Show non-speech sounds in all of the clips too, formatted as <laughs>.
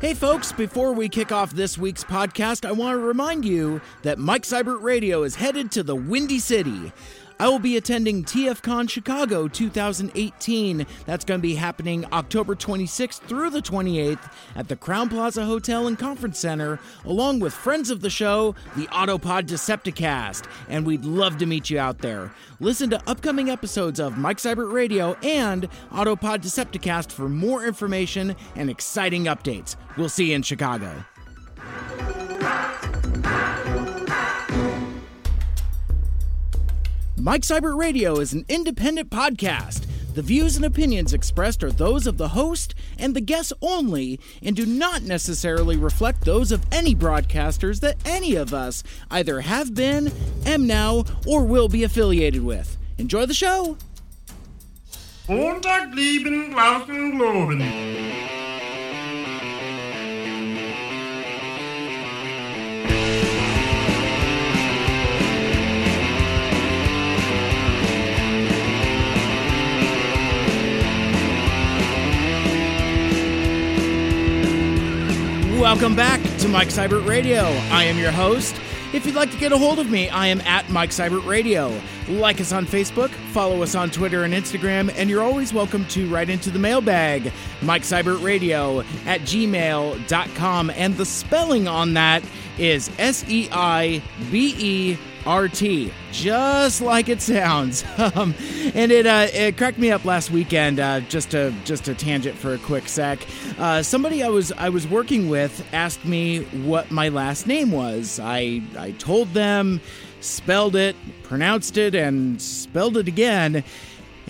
Hey, folks, before we kick off this week's podcast, I want to remind you that Mike Seibert Radio is headed to the Windy City. I will be attending TFCon Chicago 2018. That's going to be happening October 26th through the 28th at the Crowne Plaza Hotel and Conference Center, along with friends of the show, the Autopod Decepticast. And we'd love to meet you out there. Listen to upcoming episodes of Mike Seibert Radio and Autopod Decepticast for more information and exciting updates. We'll see you in Chicago. Mike Seibert Radio is an independent podcast. The views and opinions expressed are those of the host and the guests only and do not necessarily reflect those of any broadcasters that any of us either have been, am now, or will be affiliated with. Enjoy the show! Montag lieben globen. Welcome back to Mike Seibert Radio. I am your host. If you'd like to get a hold of me, I am at Mike Seibert Radio. Like us on Facebook, follow us on Twitter and Instagram, and you're always welcome to write into the mailbag, Mike Seibert Radio at gmail.com. And the spelling on that is S E I B E RT, just like it sounds. <laughs> Um, and it uh, it cracked me up last weekend. Uh, just a just a tangent for a quick sec. Uh, somebody I was I was working with asked me what my last name was. I I told them, spelled it, pronounced it, and spelled it again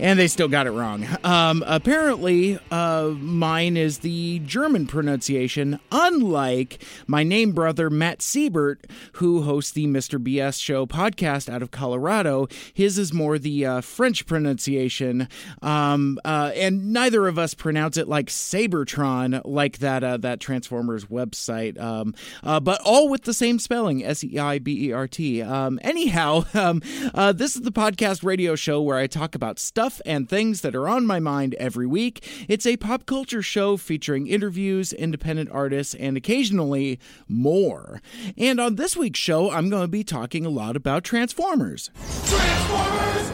and they still got it wrong. Um, apparently, uh, mine is the German pronunciation, unlike my name brother Matt Siebert, who hosts the Mr. BS Show podcast out of Colorado. His is more the uh, French pronunciation, um, uh, and neither of us pronounce it like Seibertron, like that uh, that Transformers website, um, uh, but all with the same spelling: S E I B E R T. Um, anyhow, <laughs> um, uh, this is the podcast radio show where I talk about stuff stuff and things that are on my mind every week. It's a pop culture show featuring interviews, independent artists, and occasionally more. And on this week's show, I'm going to be talking a lot about Transformers. Transformers!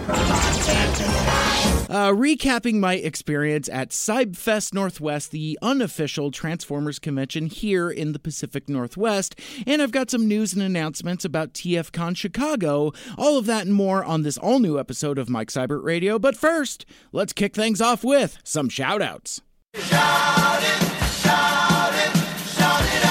Uh, recapping my experience at Cybfest Northwest, the unofficial Transformers convention here in the Pacific Northwest, and I've got some news and announcements about TFCon Chicago. All of that and more on this all new episode of Mike Seibert Radio. But first, let's kick things off with some shout outs. Shout it, shout it, shout it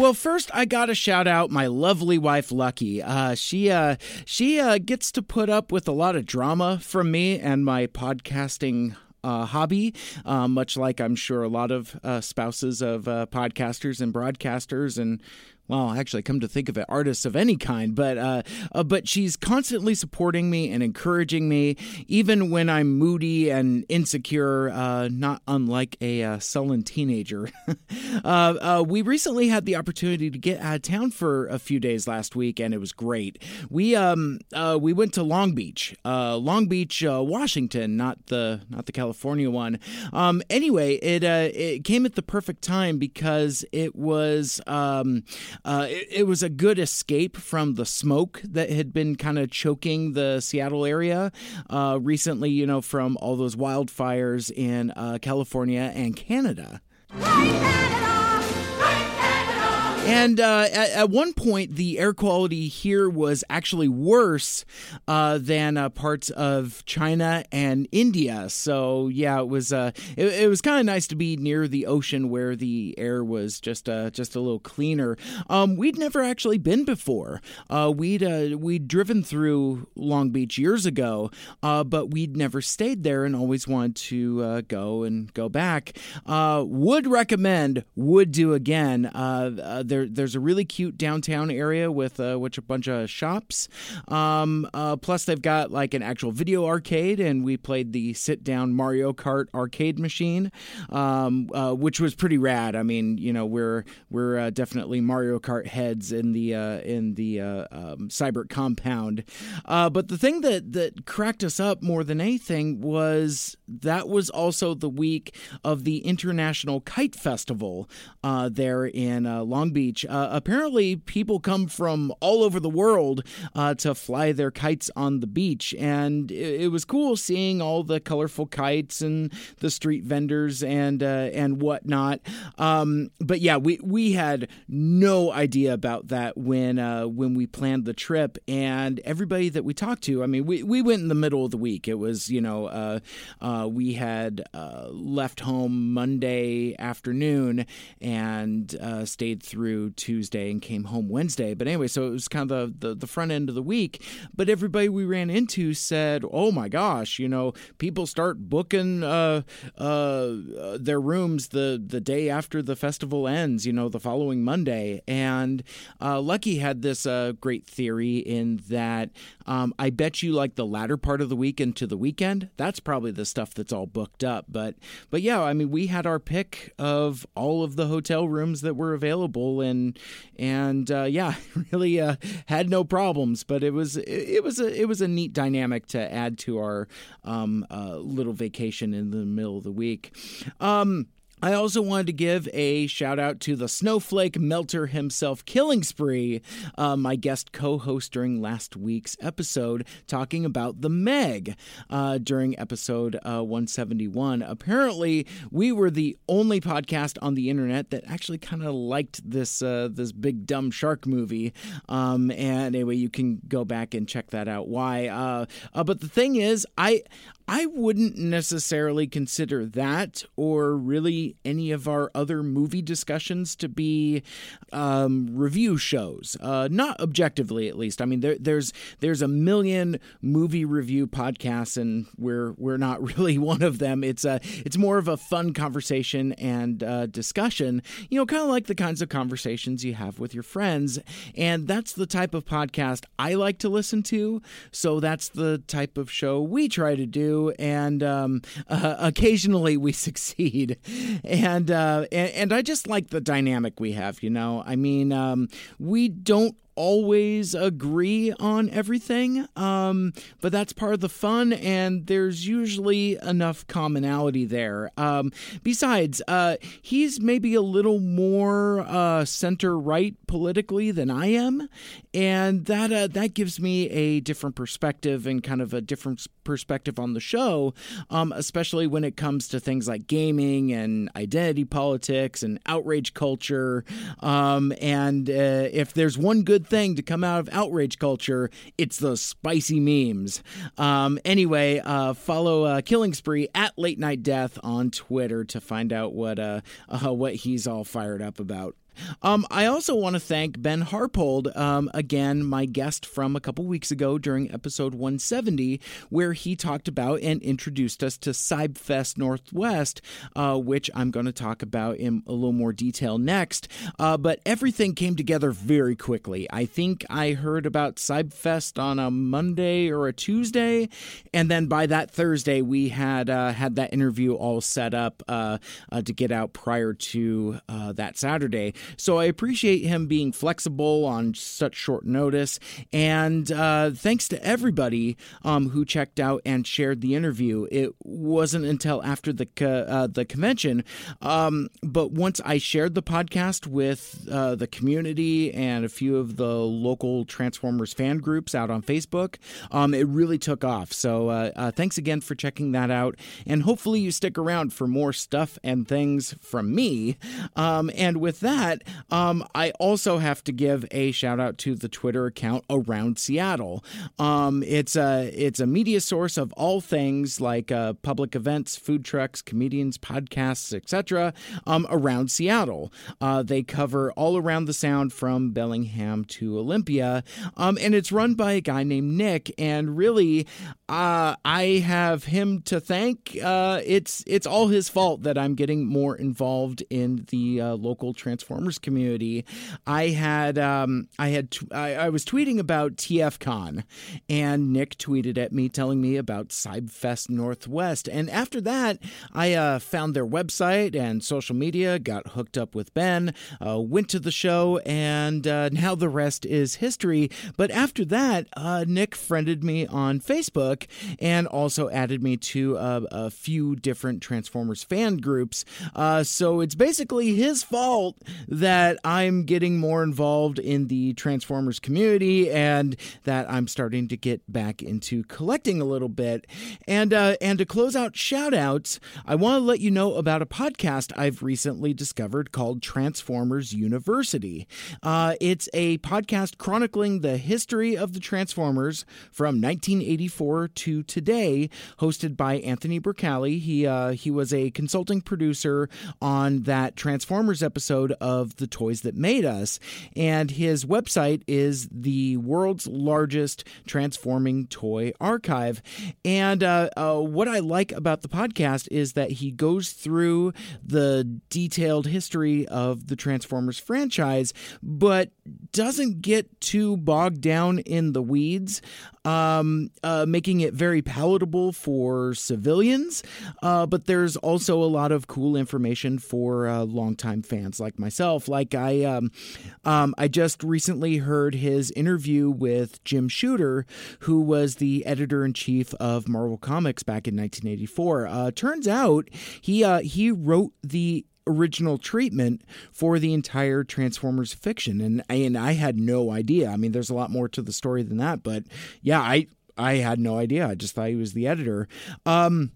Well, first I got to shout out my lovely wife Lucky. Uh, she uh, she uh, gets to put up with a lot of drama from me and my podcasting uh, hobby, uh, much like I'm sure a lot of uh, spouses of uh, podcasters and broadcasters and well, actually, come to think of it, artists of any kind, but uh, uh, but she's constantly supporting me and encouraging me, even when I'm moody and insecure, uh, not unlike a uh, sullen teenager. <laughs> Uh, uh, we recently had the opportunity to get out of town for a few days last week, and it was great. We um we went to Long Beach, Long Beach, Washington, not the not the California one. Um, anyway, it it came at the perfect time because it was um uh, it, it, was a good escape from the smoke that had been kind of choking the Seattle area uh, recently, you know, from all those wildfires in uh, California and Canada. And uh, at, at, one point, the air quality here was actually worse uh, than uh, parts of China and India. So yeah, it was uh, it, it, was kind of nice to be near the ocean where the air was just uh, just a little cleaner. Um, we'd never actually been before. Uh, we'd we'd driven through Long Beach years ago, but we'd never stayed there and always wanted to go and go back. would recommend. Would do again there there's a really cute downtown area with uh, which a bunch of shops. Um, uh, plus, they've got like an actual video arcade, and we played the sit down Mario Kart arcade machine, um, uh, which was pretty rad. I mean, you know, we're we're uh, definitely Mario Kart heads in the uh, in the uh, um, Cyber compound. But the thing that that cracked us up more than anything was that was also the week of the International Kite Festival there in Long Beach. Uh, apparently, people come from all over the world uh, to fly their kites on the beach, and it, it, was cool seeing all the colorful kites and the street vendors and uh, and whatnot. Um, but yeah, we we had no idea about that when uh, when we planned the trip, and everybody that we talked to, I mean, we we went in the middle of the week. It was you know we had left home Monday afternoon and uh, stayed through Tuesday and came home Wednesday. But anyway, so it was kind of the, the, the front end of the week. But everybody we ran into said, "Oh my gosh, you know, people start booking uh, uh, their rooms the the day after the festival ends. You know, the following Monday." And uh, Lucky had this uh, great theory in that um, I bet you like the latter part of the week into the weekend. That's probably the stuff that's all booked up. But but yeah, I mean, we had our pick of all of the hotel rooms that were available, and and uh, yeah, <laughs> really uh, had no problems. But it was it, was a it was a neat dynamic to add to our um, uh, little vacation in the middle of the week. Um, I also wanted to give a shout out to the snowflake melter himself, Killing Spree, uh, my guest co host during last week's episode, talking about the Meg uh, during episode uh, 171. Apparently, we were the only podcast on the internet that actually kind of liked this uh, this big dumb shark movie. Um, and anyway, you can go back and check that out. Why? Uh, uh, but the thing is, I I wouldn't necessarily consider that or really any of our other movie discussions to be um, review shows. Uh, not objectively, at least. I mean, there, there's there's a million movie review podcasts, and we're we're not <laughs> really one of them. It's a it's more of a fun conversation and uh, discussion. You know, kind of like the kinds of conversations you have with your friends, and that's the type of podcast I like to listen to. So that's the type of show we try to do and um, uh, occasionally we <laughs> succeed. And, uh, and, and I just like the dynamic we have. You know, I mean, um, we don't always agree on everything, um, but that's part of the fun, and there's usually enough commonality there. Um, besides, uh, he's maybe a little more uh, center right politically than I am, and that uh, that gives me a different perspective and kind of a different perspective on the show, um, especially when it comes to things like gaming and identity politics and outrage culture. Um, and uh, if there's one good thing to come out of outrage culture, it's the spicy memes. Um, anyway, uh, follow uh, Killing Spree at Late Night Death on Twitter to find out what uh, uh what he's all fired up about. Um, I also want to thank Ben Harpold, um, again, my guest from a couple weeks ago during episode 170, where he talked about and introduced us to Cybfest Northwest, uh, which I'm going to talk about in a little more detail next. Uh, but everything came together very quickly. I think I heard about Cybfest on a Monday or a Tuesday, and then by that Thursday, we had uh, had that interview all set up uh, uh, to get out prior to uh, that Saturday. So I appreciate him being flexible on such short notice. And uh, thanks to everybody um, who checked out and shared the interview. It wasn't until after the uh, the convention, um, but once I shared the podcast with uh, the community and a few of the local Transformers fan groups out on Facebook, um, it really took off. So uh, uh, thanks again for checking that out, and hopefully you stick around for more stuff and things from me. Um, and with that that, um, I also have to give a shout out to the Twitter account around Seattle. Um, it's a it's a media source of all things like uh, public events, food trucks, comedians, podcasts, etc. Um, around Seattle. Uh, they cover all around the sound from Bellingham to Olympia, um, and it's run by a guy named Nick. And really, uh, I have him to thank. Uh, it's it's all his fault that I'm getting more involved in the uh, local transform Community, I had um, I had t- I, I was tweeting about TFCon, and Nick tweeted at me telling me about Cybfest Northwest, and after that, I uh, found their website and social media, got hooked up with Ben, uh, went to the show, and uh, now the rest is history. But after that, uh, Nick friended me on Facebook and also added me to a, a few different Transformers fan groups. Uh, so it's basically his fault that I'm getting more involved in the Transformers community and that I'm starting to get back into collecting a little bit. And uh, and to close out shout outs, I want to let you know about a podcast I've recently discovered called Transformers University. Uh, it's a podcast chronicling the history of the Transformers from 1984 to today, hosted by Anthony Bracali. He uh, he was a consulting producer on that Transformers episode of The Toys That Made Us, and his website is the world's largest transforming toy archive. And uh, uh, what I like about the podcast is that he goes through the detailed history of the Transformers franchise, but doesn't get too bogged down in the weeds, um, uh, making it very palatable for civilians. Uh, but there's also a lot of cool information for uh, longtime fans like myself. Like I, um, um, I just recently heard his interview with Jim Shooter, who was the editor in chief of Marvel Comics back in 1984. Uh, turns out he uh, he wrote the original treatment for the entire Transformers fiction, and and I had no idea. I mean, there's a lot more to the story than that, but yeah, I I had no idea. I just thought he was the editor. Um,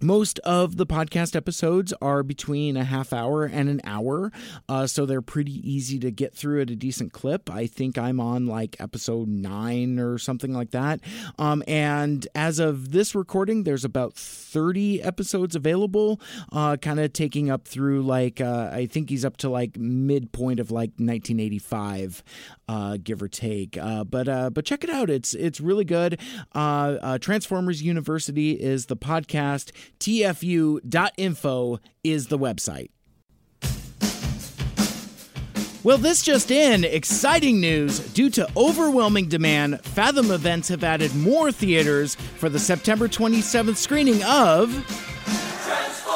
most of the podcast episodes are between a half hour and an hour, uh, so they're pretty easy to get through at a decent clip. I think I'm on like episode nine or something like that. Um, and as of this recording, there's about 30 episodes available, uh, kind of taking up through like, uh, I think he's up to like midpoint of like 1985, uh, give or take. Uh, but uh, but check it out. It's it's really good. Transformers University is the podcast tfu.info is the website. Well, this just in exciting news. Due to overwhelming demand, Fathom Events have added more theaters for the September 27th screening of. Transformers!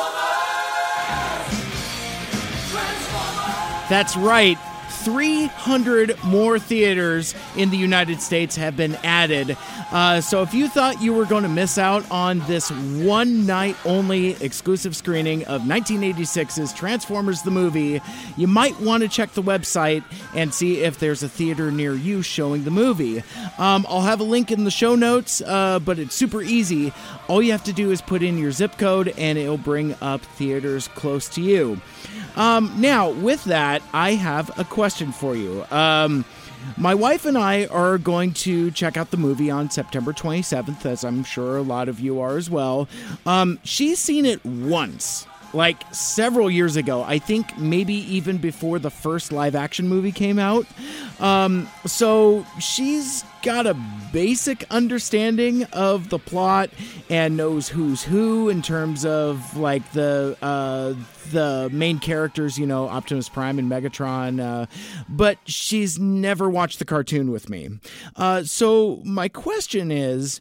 Transformers! That's right. 300 more theaters in the United States have been added. Uh, so if you thought you were going to miss out on this one night only exclusive screening of 1986's Transformers the movie, you might want to check the website and see if there's a theater near you showing the movie. Um, I'll have a link in the show notes, uh, but it's super easy. All you have to do is put in your zip code and it'll bring up theaters close to you. Um, now, with that, I have a question for you. Um, my wife and I are going to check out the movie on September 27th, as I'm sure a lot of you are as well. Um, she's seen it once like several years ago. I think maybe even before the first live action movie came out. Um, so she's got a basic understanding of the plot and knows who's who in terms of like the uh, the main characters, you know, Optimus Prime and Megatron. Uh, but she's never watched the cartoon with me. Uh, so my question is.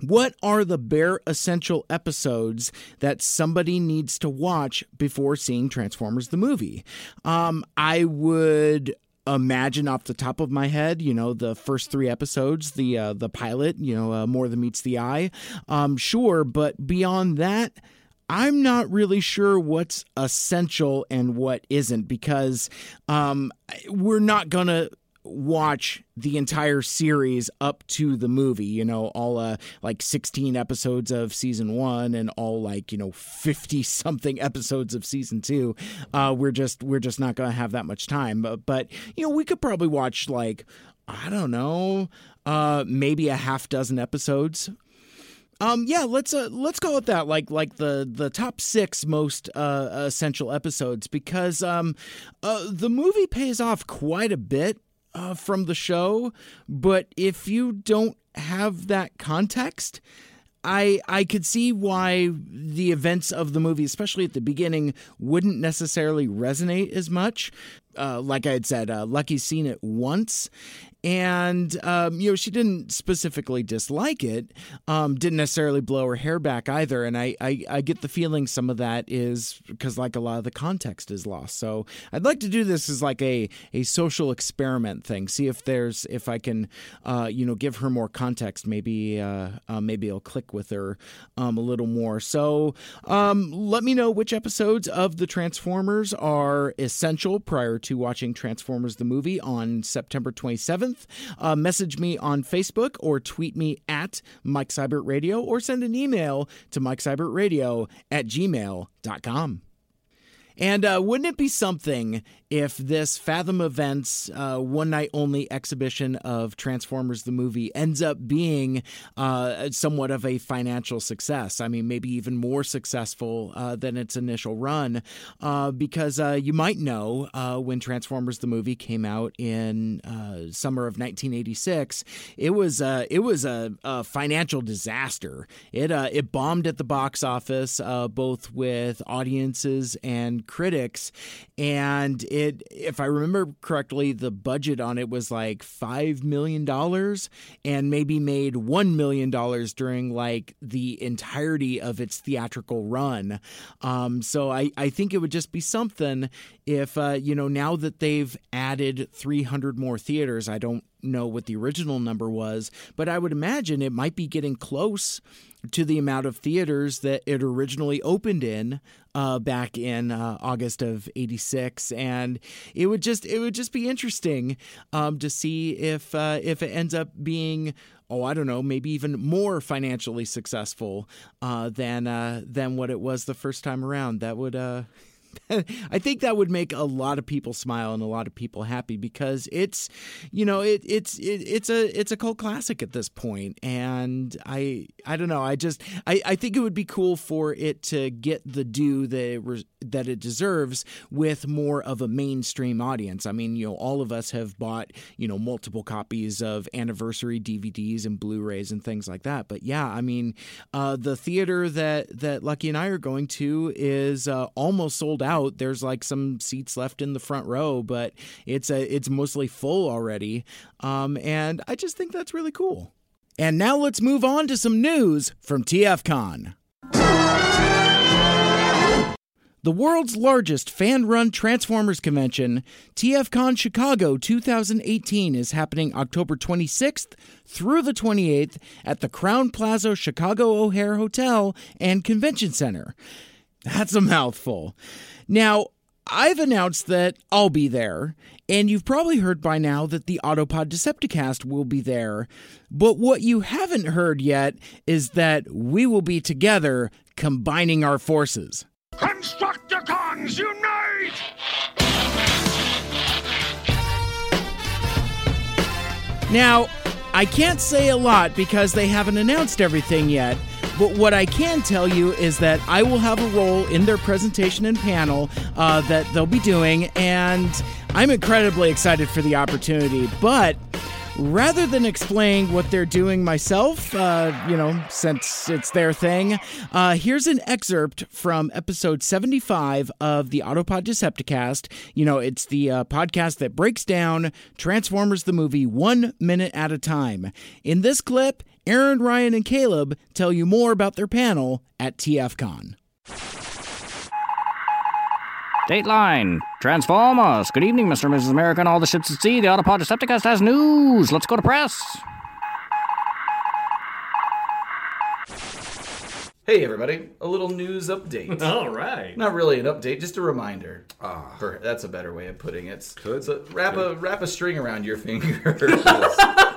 What are the bare essential episodes that somebody needs to watch before seeing Transformers the movie? Um, I would imagine off the top of my head, you know, the first three episodes, the uh, the pilot, you know, uh, more than meets the eye. Um, sure, but beyond that. I'm not really sure what's essential and what isn't because um, we're not going to watch the entire series up to the movie you know all uh like 16 episodes of season 1 and all like you know 50 <laughs> something episodes of season 2 uh we're just we're just not going to have that much time. But, but you know we could probably watch like i don't know uh maybe a half dozen episodes. Um, yeah, let's uh, let's call it that. Like like the the top six most uh, essential episodes because um, uh, the movie pays off quite a bit uh, from the show, but if you don't have that context, I I could see why the events of the movie, especially at the beginning, wouldn't necessarily resonate as much. Uh, like I had said, uh, Lucky's seen it once, and um, you know she didn't specifically dislike it um, didn't necessarily blow her hair back either. And I, I, I get the feeling some of that is because like a lot of the context is lost. So i'd like to do this as like a, a social experiment thing see if there's if i can uh, you know give her more context. Maybe uh, uh, maybe it'll click with her um, a little more. So um, let me know which episodes of the transformers are essential prior to watching transformers the movie on september 27th uh, message me on Facebook or tweet me at Mike Seibert Radio or send an email to MikeSeibertRadio at gmail.com. And uh, wouldn't it be something if this Fathom Events uh, one night only exhibition of Transformers the movie ends up being uh, somewhat of a financial success? I mean, maybe even more successful uh, than its initial run, uh, because uh, you might know when Transformers the movie came out in summer of 1986, it was it was a, a, financial disaster. It it bombed at the box office, both with audiences and critics, and it, if I remember correctly, the budget on it was like five million dollars, and maybe made one million dollars during like the entirety of its theatrical run. Um, so I, I think it would just be something if uh, you know now that they've added 300 more theaters. I don't know what the original number was, but I would imagine it might be getting close to the amount of theaters that it originally opened in uh, back in uh, August of '86, and it would just it would just be interesting um, to see if uh, if it ends up being oh I don't know maybe even more financially successful uh, than uh, than what it was the first time around. That would uh, <laughs> I think that would make a lot of people smile and a lot of people happy because it's, you know, it, it's it, it's a it's a cult classic at this point, and I I don't know. I just I, I think it would be cool for it to get the due that it, that it deserves with more of a mainstream audience. I mean, you know, all of us have bought you know multiple copies of anniversary DVDs and Blu-rays and things like that. But yeah, I mean, uh, the theater that that Lucky and I are going to is uh, almost sold sold out. There's like some seats left in the front row, but it's a it's mostly full already. Um, and I just think that's really cool. And now let's move on to some news from TFCon. The world's largest fan run Transformers convention, TFCon Chicago 2018, is happening October 26th through the 28th at the Crowne Plaza Chicago O'Hare Hotel and Convention Center. That's a mouthful. Now, I've announced that I'll be there, and you've probably heard by now that the Autopod Decepticast will be there. But what you haven't heard yet is that we will be together combining our forces. Constructicons unite! Now, I can't say a lot because they haven't announced everything yet, but what I can tell you is that I will have a role in their presentation and panel uh, that they'll be doing, and I'm incredibly excited for the opportunity. But rather than explaining what they're doing myself, uh, you know, since it's their thing, uh, here's an excerpt from episode 75 of the Autopod Decepticast. You know, it's the uh, podcast that breaks down Transformers the movie one minute at a time. In this clip, Aaron, Ryan, and Caleb tell you more about their panel at TFCon. Dateline. Transformers. Good evening, Mr. and Mrs. America and all the ships at sea. The Autopod Decepticast has news. Let's go to press. Hey everybody, a little news update. <laughs> All right. Not really an update, just a reminder. Ah, that's a better way of putting it. Good. So wrap a wrap a string around your <laughs> finger. <laughs>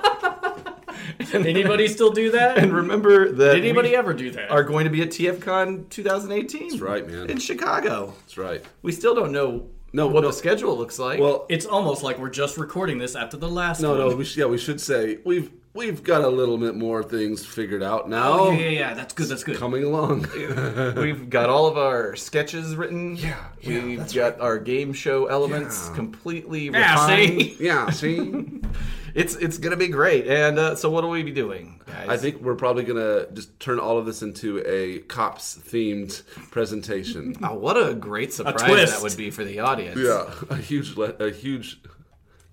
<laughs> Anybody still do that? and remember that Did anybody we ever do that? are going to be at TFCon 2018. That's right, man. In Chicago. That's right. We still don't know No, what no. the schedule looks like. Well, it's almost like we're just recording this after the last no, one. no. We sh- yeah, we should say we've we've got a little bit more things figured out now. Oh, yeah, yeah, yeah. That's good. That's good. Coming along. <laughs> We've got all of our sketches written. Yeah, yeah, We've that's got our game show elements Yeah. completely Yeah, refined. see? yeah. See. <laughs> it's it's gonna be great. And uh, so, what will we be doing, guys? I think we're probably gonna just turn all of this into a cops themed presentation. <laughs> Oh, what a great surprise twist. that would be for the audience. yeah, a huge, le- a huge. <laughs>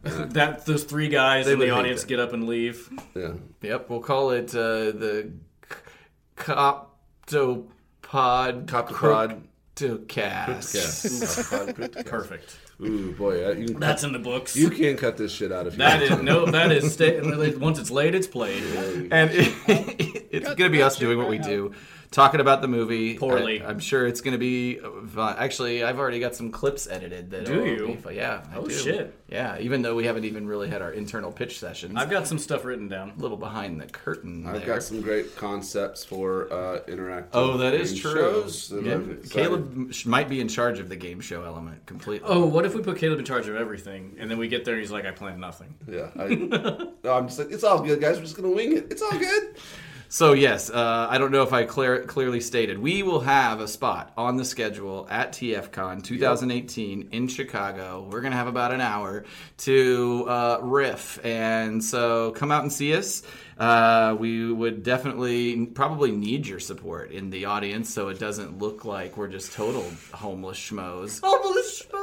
That those three guys in the audience get up and leave. Yeah, Yep. We'll call it uh, the Coptopod Coptopod. Cryptocast. Perfect. Ooh boy, you can That's cut, in the books. you can't cut this shit out of here. That is no. That is sta- once it's laid, it's played. and it, <laughs> it's going to be us doing what we do, talking about the movie Poorly. I, am sure it's going to be fun. Actually, I've already got some clips edited. That Do you? Be, yeah. I Oh, do. shit. Yeah. Even though we haven't even really had our internal pitch sessions, I've got some stuff written down. a little behind the curtain. I've there. got some great concepts for uh, interactive. Oh, that is true. Shows that Yeah, Caleb might be in charge of the game show element completely. Oh, what if we put Caleb in charge of everything, and then we get there, and he's like, "I planned nothing." Yeah, I, <laughs> no, I'm just like it's all good, guys. We're just gonna wing it. It's all good. <laughs> So yes, uh, I don't know if I clear, clearly stated we will have a spot on the schedule at TFCon 2018 in Chicago. We're gonna have about an hour to uh, riff, and so come out and see us. Uh, we would definitely probably need your support in the audience, so it doesn't look like we're just total homeless schmoes. Homeless schmoes.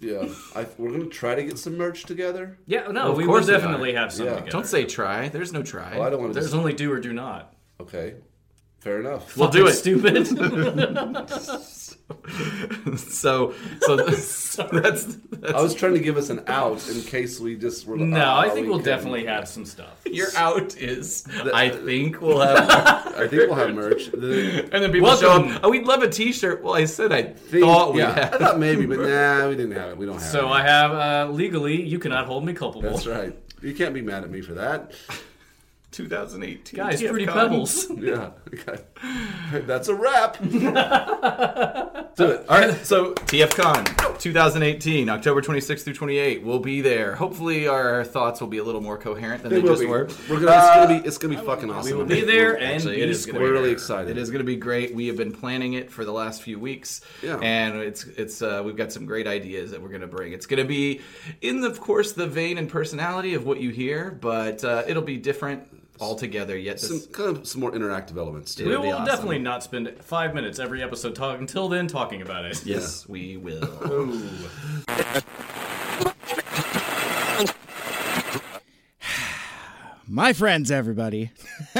Yeah, I, we're gonna try to get some merch together. Yeah, no, Of we will course we are. definitely have some Yeah. together. Don't say try. There's no try. Well, I don't want to. There's only do or do not. Okay, fair enough. We'll do it. Stupid. <laughs> <laughs> <laughs> so, so <laughs> that's, that's I was trying to give us an out in case we just were. no, "Ah, I think we we'll couldn't." definitely have some stuff. <laughs> Your out is. I think we'll have. I think we'll have merch. The- and then people Welcome. show up. Oh, we'd love a T-shirt. Well, I said I thing- thought we yeah, had. I thought maybe, but nah, we didn't have it. We don't have it. So it. I have uh, legally, you cannot hold me culpable. That's right. You can't be mad at me for that. 2018. Guys, TFCon. fruity pebbles. <laughs> <laughs> Yeah, okay. that's a wrap. <laughs> Do it. All right. So TFCon 2018, October 26th through 28. We'll be there. Hopefully, our thoughts will be a little more coherent than They they, just be. were. We're gonna. It's gonna be. It's gonna be fucking awesome. We will be there and Actually, be it is square. We're really excited. It is going to be great. We have been planning it for the last few weeks, Yeah. and it's it's uh, we've got some great ideas that we're going to bring. It's going to be in, the, of course, the vein and personality of what you hear, but uh, it'll be different altogether. Yet some this, kind of some more interactive elements to We it. It'll will awesome. definitely not spend five minutes every episode talking until then talking about it. yes, we will. <laughs> My friends, everybody. <laughs>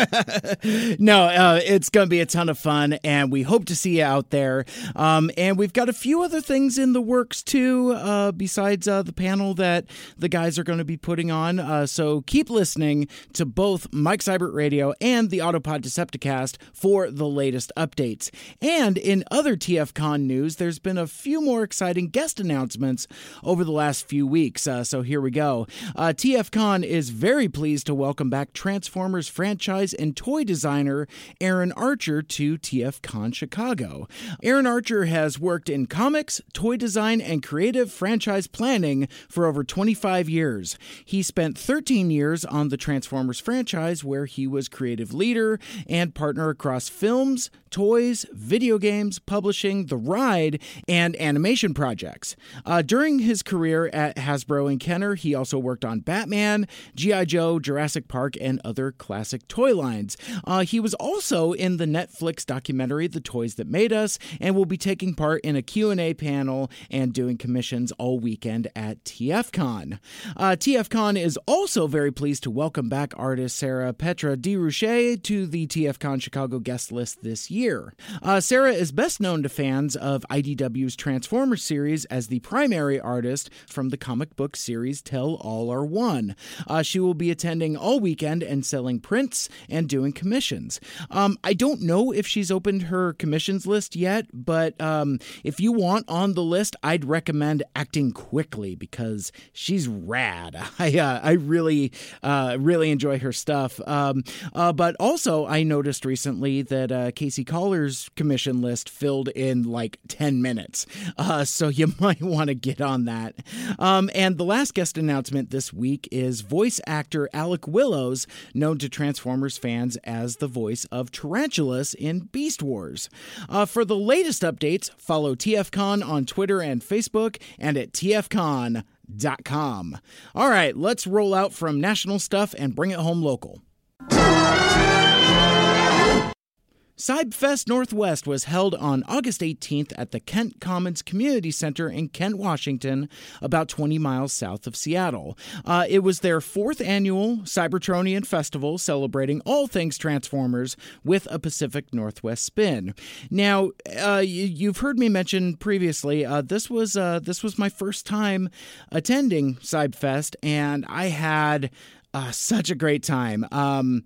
no, uh, it's going to be a ton of fun, and we hope to see you out there. Um, and we've got a few other things in the works, too, uh, besides uh, the panel that the guys are going to be putting on. Uh, so keep listening to both Mike Seibert Radio and the Autopod Decepticast for the latest updates. And in other TFCon news, there's been a few more exciting guest announcements over the last few weeks. Uh, so here we go. Uh, TFCon is very pleased to welcome back Transformers franchise and toy designer Aaron Archer to TFCon Chicago. Aaron Archer has worked in comics, toy design, and creative franchise planning for over 25 years. He spent 13 years on the Transformers franchise, where he was creative leader and partner across films, toys, video games, publishing, the ride, and animation projects. Uh, during his career at Hasbro and Kenner, he also worked on Batman, G.I. Joe, Jurassic Park, and other classic toy lines. Uh, he was also in the Netflix documentary The Toys That Made Us and will be taking part in a Q&A panel and doing commissions all weekend at TFCon. Uh, TFCon is also very pleased to welcome back artist Sara Pitre-Durocher to the TFCon Chicago guest list this year. Uh, Sarah is best known to fans of IDW's Transformers series as the primary artist from the comic book series Till All Are One. Uh, she will be attending all weekend and selling prints and doing commissions. Um, I don't know if she's opened her commissions list yet, but um, if you want on the list, I'd recommend acting quickly because she's rad. <laughs> I uh, I really uh, really enjoy her stuff. Um, uh, but also, I noticed recently that uh, Casey Coller's commission list filled in like ten minutes, uh, so <laughs> you might want to get on that. Um, and the last guest announcement this week is voice actor Alec Willis Willows, known to Transformers fans as the voice of Tarantulas in Beast Wars. Uh, for the latest updates, follow TFCon on Twitter and Facebook and at TFCon.com. All right, let's roll out from national stuff and bring it home local. Cybfest Northwest was held on August 18th at the Kent Commons Community Center in Kent, Washington, about 20 miles south of Seattle. Uh, it was their fourth annual Cybertronian festival celebrating all things Transformers with a Pacific Northwest spin. Now, uh, you, have heard me mention previously, uh, this was uh, this was my first time attending Cybfest, and I had uh, such a great time. Um,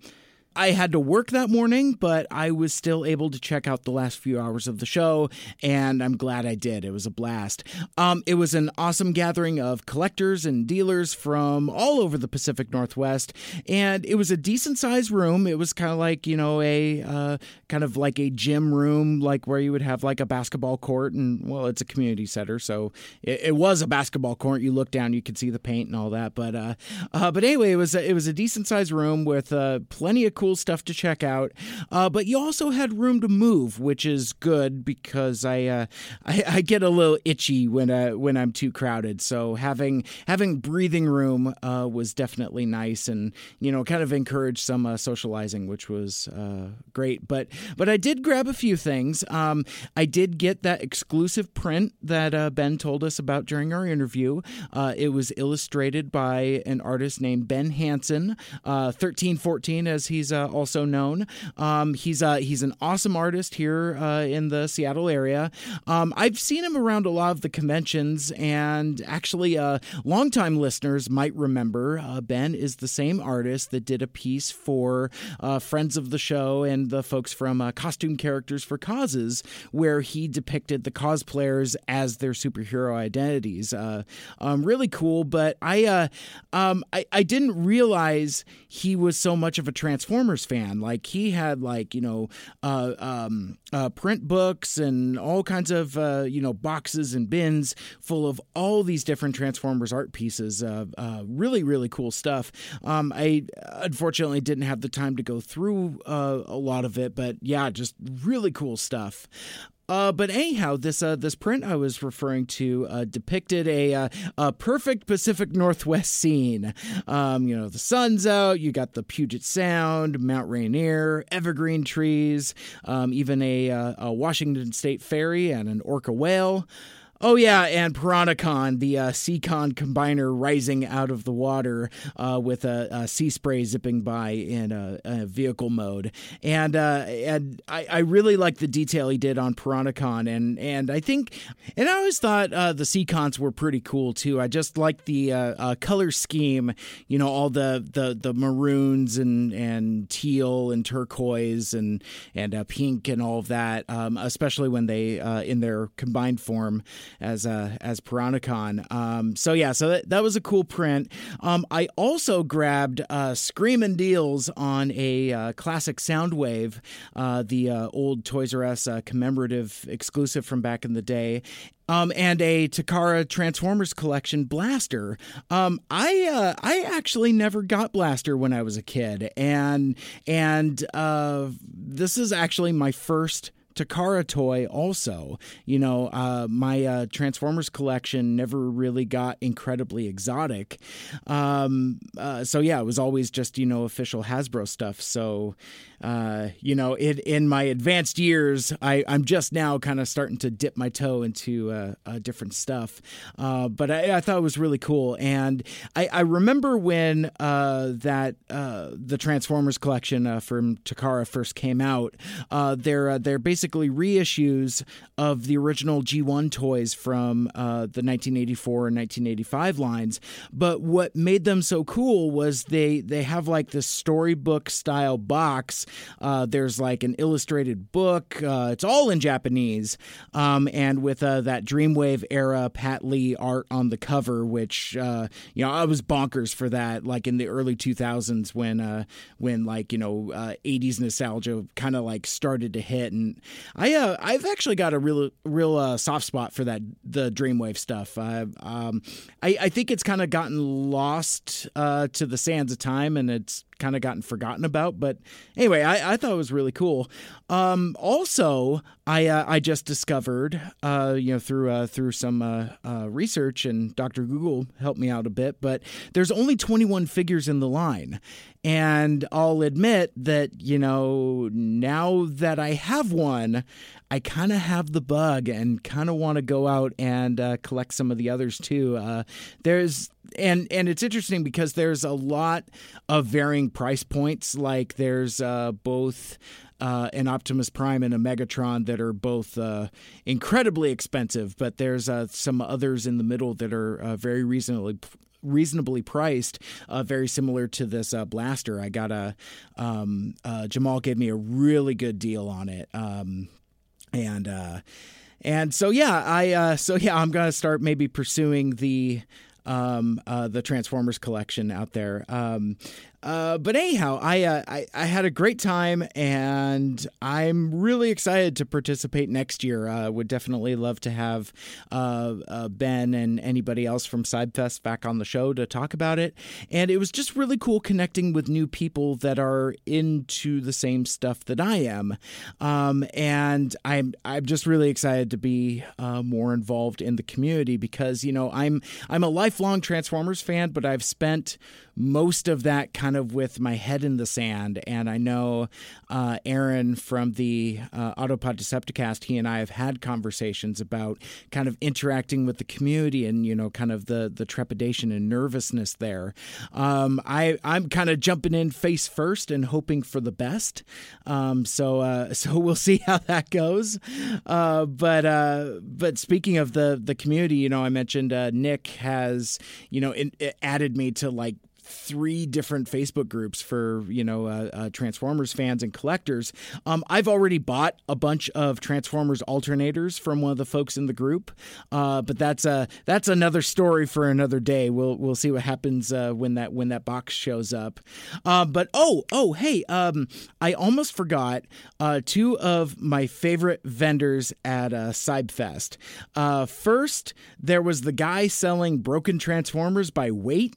I had to work that morning, but I was still able to check out the last few hours of the show, and I'm glad I did. It was a blast. Um, it was an awesome gathering of collectors and dealers from all over the Pacific Northwest, and it was a decent sized room. It was kind of like, you know, a uh, kind of like a gym room, like where you would have like a basketball court, and well, it's a community center, so it, it was a basketball court. You look down, you could see the paint and all that, but uh, uh, but anyway, it was a, it was a decent sized room with uh, plenty of cool stuff to check out. Uh, but you also had room to move, which is good because I, uh, I, I get a little itchy when uh, when I'm too crowded. So having having breathing room uh, was definitely nice, and you know, kind of encouraged some uh, socializing, which was uh, great. But but I did grab a few things. Um, I did get that exclusive print that Ben told us about during our interview. it was illustrated by an artist named Ben Hanson, thirteen fourteen, as he's uh, also known. Um, he's uh, he's an awesome artist here uh, in the Seattle area. Um, I've seen him around a lot of the conventions, and actually, uh, longtime listeners might remember uh, Ben is the same artist that did a piece for uh, friends of the show and the folks from uh, Costume Characters for Causes, where he depicted the cosplayers as their superhero identities. Um, really cool, but I, um, I I didn't realize he was so much of a Transformers fan. Like he had like you know uh, um, uh, print books and all kinds of uh, you know boxes and bins full of all these different Transformers art pieces. Uh, really really cool stuff. Um, I unfortunately didn't have the time to go through uh, a lot of it, but yeah, just really cool stuff. Uh, but anyhow, this uh, this print I was referring to uh, depicted a, uh, a perfect Pacific Northwest scene. Um, you know, the sun's out. You got the Puget Sound, Mount Rainier, evergreen trees, um, even a, uh, a Washington State ferry and an orca whale. Oh yeah, and Piranhacon, the uh, Seacon combiner rising out of the water uh, with a, a, Seaspray zipping by in a, a vehicle mode, and uh, and I, I, really like the detail he did on Piranhacon, and and I think, and I always thought uh, the Seacons were pretty cool too. I just like the uh, uh, color scheme, you know, all the the the maroons and and teal and turquoise and and pink and all of that, um, especially when they in their combined form as uh, as Piranhacon. Um, so yeah, so that, that was a cool print. Um, I also grabbed uh, Screaming Deals on a uh, classic Soundwave, uh, the uh, old Toys R Us uh, commemorative exclusive from back in the day, um, and a Takara Transformers collection blaster. Um, I uh, I actually never got blaster when I was a kid, and and uh, this is actually my first Takara toy also. You know, uh, my uh, Transformers collection never really got incredibly exotic. Um, uh, so yeah, it was always just, you know, official Hasbro stuff. So uh, you know, it, in my advanced years, I, I'm just now kind of starting to dip my toe into uh, uh, different stuff. But I, I, thought it was really cool, and I, I remember when that the Transformers collection from Takara first came out. they're they're basically reissues of the original G1 toys from the 1984 and 1985 lines. But what made them so cool was they they have like this storybook style box uh, there's like an illustrated book. Uh, it's all in Japanese, um, and with uh, that Dreamwave era Pat Lee art on the cover, which uh, you know I was bonkers for that. Like in the early 2000s when uh, when like you know 80s uh, nostalgia kind of like started to hit, and I uh, I've actually got a real real uh, soft spot for that the Dreamwave stuff. Um, I I think it's kind of gotten lost uh, to the sands of time, and it's kind of gotten forgotten about. But anyway, I, I thought it was really cool. Um, also, I uh, I just discovered, uh, you know, through uh, through some uh, uh, research and Dr. Google helped me out a bit, but there's only 21 figures in the line, and I'll admit that you know now that I have one, I kind of have the bug and kind of want to go out and uh, collect some of the others too. Uh, there's and and it's interesting because there's a lot of varying price points. Like there's uh, both. Uh, an Optimus Prime and a Megatron that are both uh, incredibly expensive, but there's uh, some others in the middle that are uh, very reasonably reasonably priced, uh, very similar to this uh, blaster. I got a um, uh, Jamal gave me a really good deal on it, um, and uh, and so yeah, I uh, so yeah, I'm gonna start maybe pursuing the um, uh, the Transformers collection out there. Um, uh, but anyhow, I, uh, I I had a great time, and I'm really excited to participate next year. Uh, would definitely love to have uh, uh, Ben and anybody else from Sidefest back on the show to talk about it. And it was just really cool connecting with new people that are into the same stuff that I am. Um, and I'm I'm just really excited to be uh, more involved in the community because you know I'm I'm a lifelong Transformers fan, but I've spent most of that kind of with my head in the sand. And I know uh, Aaron from the uh, Autopod Decepticast, he and I have had conversations about kind of interacting with the community and, you know, kind of the, the trepidation and nervousness there. Um, I, I'm kind of jumping in face first and hoping for the best. Um, so, uh, <laughs> so we'll see how that goes. Uh, but, uh, but speaking of the, the community, you know, I mentioned uh, Nick has, you know, added me to like three different Facebook groups for you know uh, uh, Transformers fans and collectors. Um, I've already bought a bunch of Transformers alternators from one of the folks in the group, uh, but that's a that's another story for another day. We'll we'll see what happens uh, when that when that box shows up. Uh, but oh oh hey, um, I almost forgot uh, two of my favorite vendors at uh, Cybfest. first, there was the guy selling broken Transformers by weight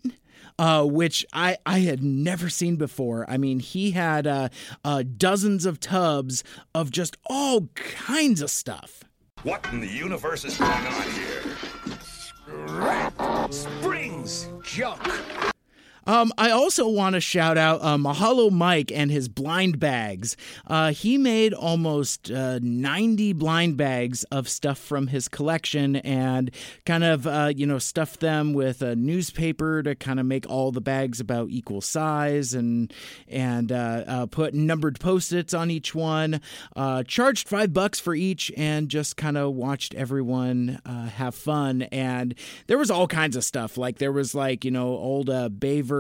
uh, which I, I had never seen before. I mean, he had uh, uh, dozens of tubs of just all kinds of stuff. What in the universe is going on here? Springs, junk. Um, I also want to shout out uh, Mahalo Mike and his blind bags. Uh, he made almost uh, 90 blind bags of stuff from his collection and kind of, uh, you know, stuffed them with a newspaper to kind of make all the bags about equal size and, and uh, uh, put numbered post its on each one. charged five bucks for each and just kind of watched everyone have fun. And there was all kinds of stuff. Like there was like, you know, old uh,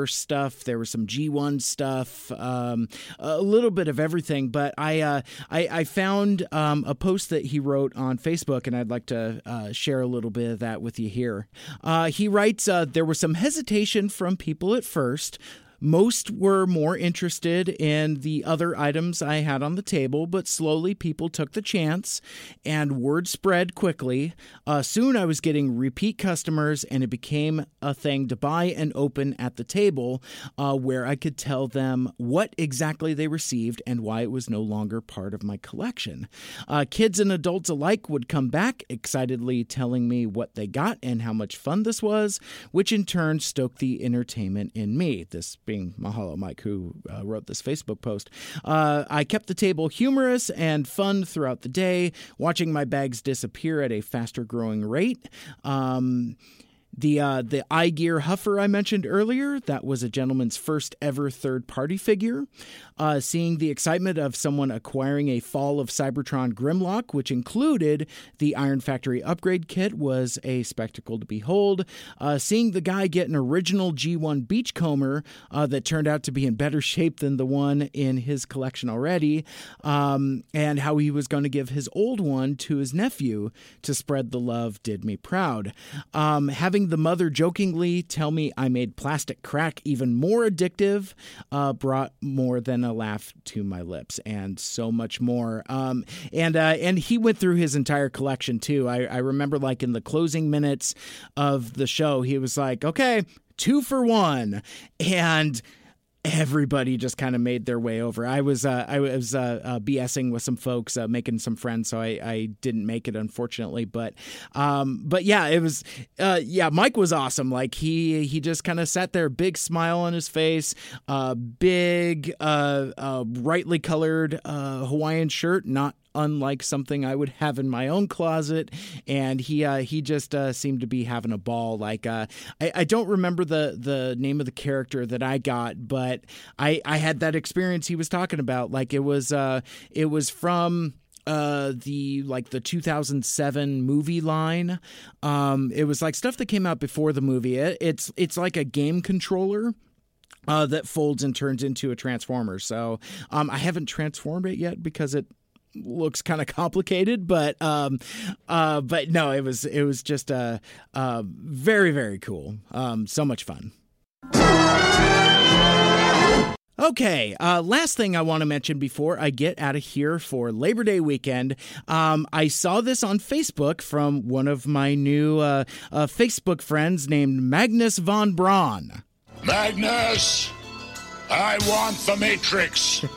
stuff. There was some G1 stuff, um, a little bit of everything. But I uh, I, I, found um, a post that he wrote on Facebook, and I'd like to uh, share a little bit of that with you here. Uh, he writes, uh, There was some hesitation from people at first most were more interested in the other items I had on the table, but slowly people took the chance and word spread quickly. Uh, soon I was getting repeat customers, and it became a thing to buy and open at the table uh, where I could tell them what exactly they received and why it was no longer part of my collection. Uh, kids and adults alike would come back, excitedly telling me what they got and how much fun this was, which in turn stoked the entertainment in me. This being being Mahalo Mike, who uh, wrote this Facebook post. Uh, I kept the table humorous and fun throughout the day, watching my bags disappear at a faster growing rate. Um, the uh, the iGear Huffer I mentioned earlier, that was a gentleman's first ever third party figure. Uh, seeing the excitement of someone acquiring a Fall of Cybertron Grimlock, which included the Iron Factory upgrade kit, was a spectacle to behold. Uh, seeing the guy get an original G1 Beachcomber uh, that turned out to be in better <laughs> shape than the one in his collection already, um, and how he was going to give his old one to his nephew to spread the love did me proud. Um, having Hearing the mother jokingly tell me I made plastic crack even more addictive uh, brought more than a laugh to my lips, and so much more. Um, and uh, and he went through his entire collection too. I, I remember like in the closing minutes of the show, he was like, "Okay, two for one," and everybody just kind of made their way over. I was uh, I was uh, uh, BSing with some folks, uh, making some friends, so I, I didn't make it unfortunately. But um, but yeah, it was uh, yeah. Mike was awesome. Like he he just kind of sat there, big smile on his face, uh, big uh, uh, brightly colored uh, Hawaiian shirt, not unlike something I would have in my own closet. And he uh, he just uh, seemed to be having a ball. Like uh, I, I don't remember the the name of the character that I got, but I I had that experience he was talking about. Like it was uh it was from uh the like the 2007 movie line um it was like stuff that came out before the movie it, it's it's like a game controller uh, that folds and turns into a transformer. So um, I haven't transformed it yet because it looks kind of <laughs> complicated, but um, uh, but no, it was it was just uh, uh, very very cool. Um, so much fun. Okay, uh, last thing I want to mention before I get out of here for Labor Day weekend. Um, I saw this on Facebook from one of my new uh, uh, Facebook friends named Magnus von Braun. Magnus, I want the Matrix. <laughs>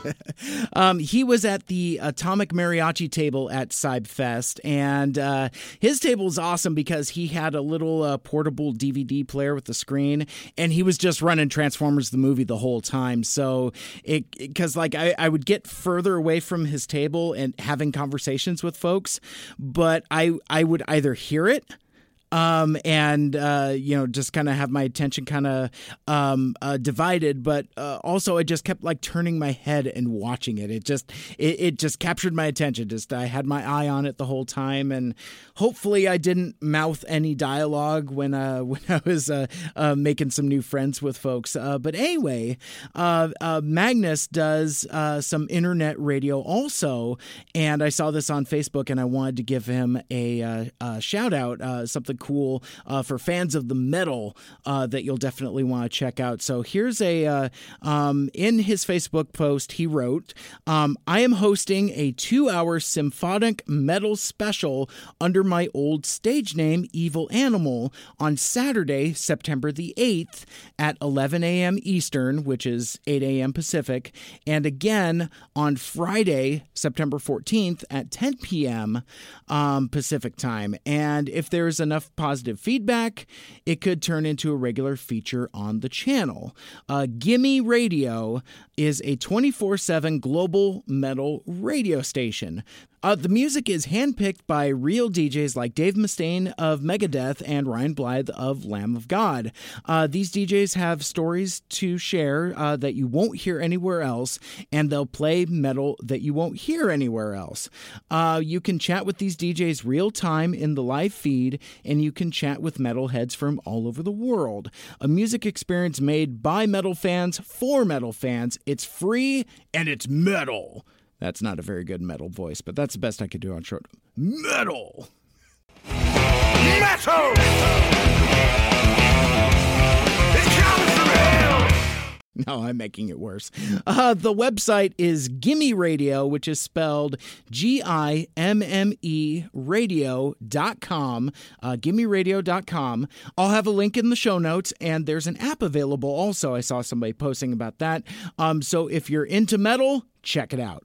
Um, he was at the Atomic Mariachi table at Cybfest, and uh, his table is awesome because he had a little uh, portable DVD player with the screen, and he was just running Transformers the movie the whole time. So it because like I, I would get further away from his table and having conversations with folks, but I I would either hear it um, and uh, you know just kind of have my attention kind of um, uh, divided but uh, also i just kept like turning my head and watching it. It just it, it just captured my attention. Just i had my eye on it the whole time and hopefully i didn't mouth any dialogue when uh <laughs> when i was uh, uh making some new friends with folks. Uh, but anyway uh, uh, magnus does uh, some internet radio also and i saw this on facebook and i wanted to give him a, uh, shout out uh, something cool uh, for fans of the metal uh, that you'll definitely want to check out. So here's a uh, um, in his Facebook post he wrote, um, "I am hosting a two-hour symphonic metal special under my old stage name Evil Animal on Saturday, September the 8th at 11 a.m. Eastern, which is 8 a.m. Pacific, and again on Friday, September 14th at 10 p.m. Um, Pacific time. And if there's enough positive feedback, it could turn into a regular feature on the channel. Uh, Gimme Radio is a 24 7 global metal radio station. Uh, the music is handpicked by real DJs like Dave Mustaine of Megadeth and Randy Blythe of Lamb of God. Uh, these DJs have stories to share uh, that you won't hear anywhere else, and they'll play metal that you won't hear anywhere else. Uh, you can chat with these DJs real time in the live feed, and you can chat with metalheads from all over the world. A music experience made by metal fans for metal fans. It's free and it's metal. That's not a very good metal voice, but that's the best I could do on short. Metal! Metal! It's coming from hell! No, I'm making it worse. Uh, the website is Gimme Radio, which is spelled G I M M E radio.com. Uh, GimmeRadio.com. I'll have a link in the show notes, and there's an app available also. I saw somebody posting about that. Um, so if you're into metal, check it out.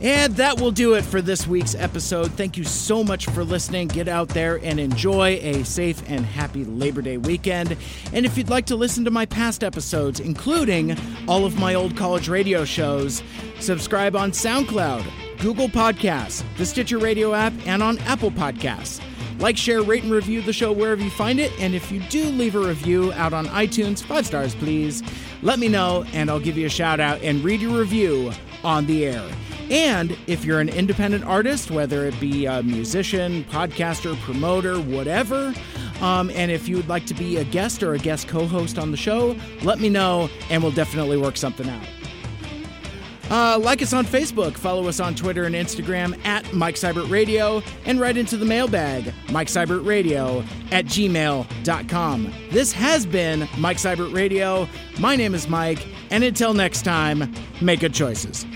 And that will do it for this week's episode. Thank you so much for listening. Get out there and enjoy a safe and happy Labor Day weekend. And if you'd like to listen to my past episodes, including all of my old college radio shows, subscribe on SoundCloud, Google Podcasts, the Stitcher Radio app, and on Apple Podcasts. Like, share, rate, and review the show wherever you find it. And if you do leave a review out on iTunes, five stars, please, let me know and I'll give you a shout out and read your review on the air. And if you're an independent artist, whether it be a musician, podcaster, promoter, whatever, um, and if you would like to be a guest or a guest co host on the show, let me know and we'll definitely work something out. Uh, like us on Facebook, follow us on Twitter and Instagram at Mike Seibert Radio, and write into the mailbag, Mike Seibert Radio at gmail.com. This has been Mike Seibert Radio. My name is Mike, and until next time, make good choices.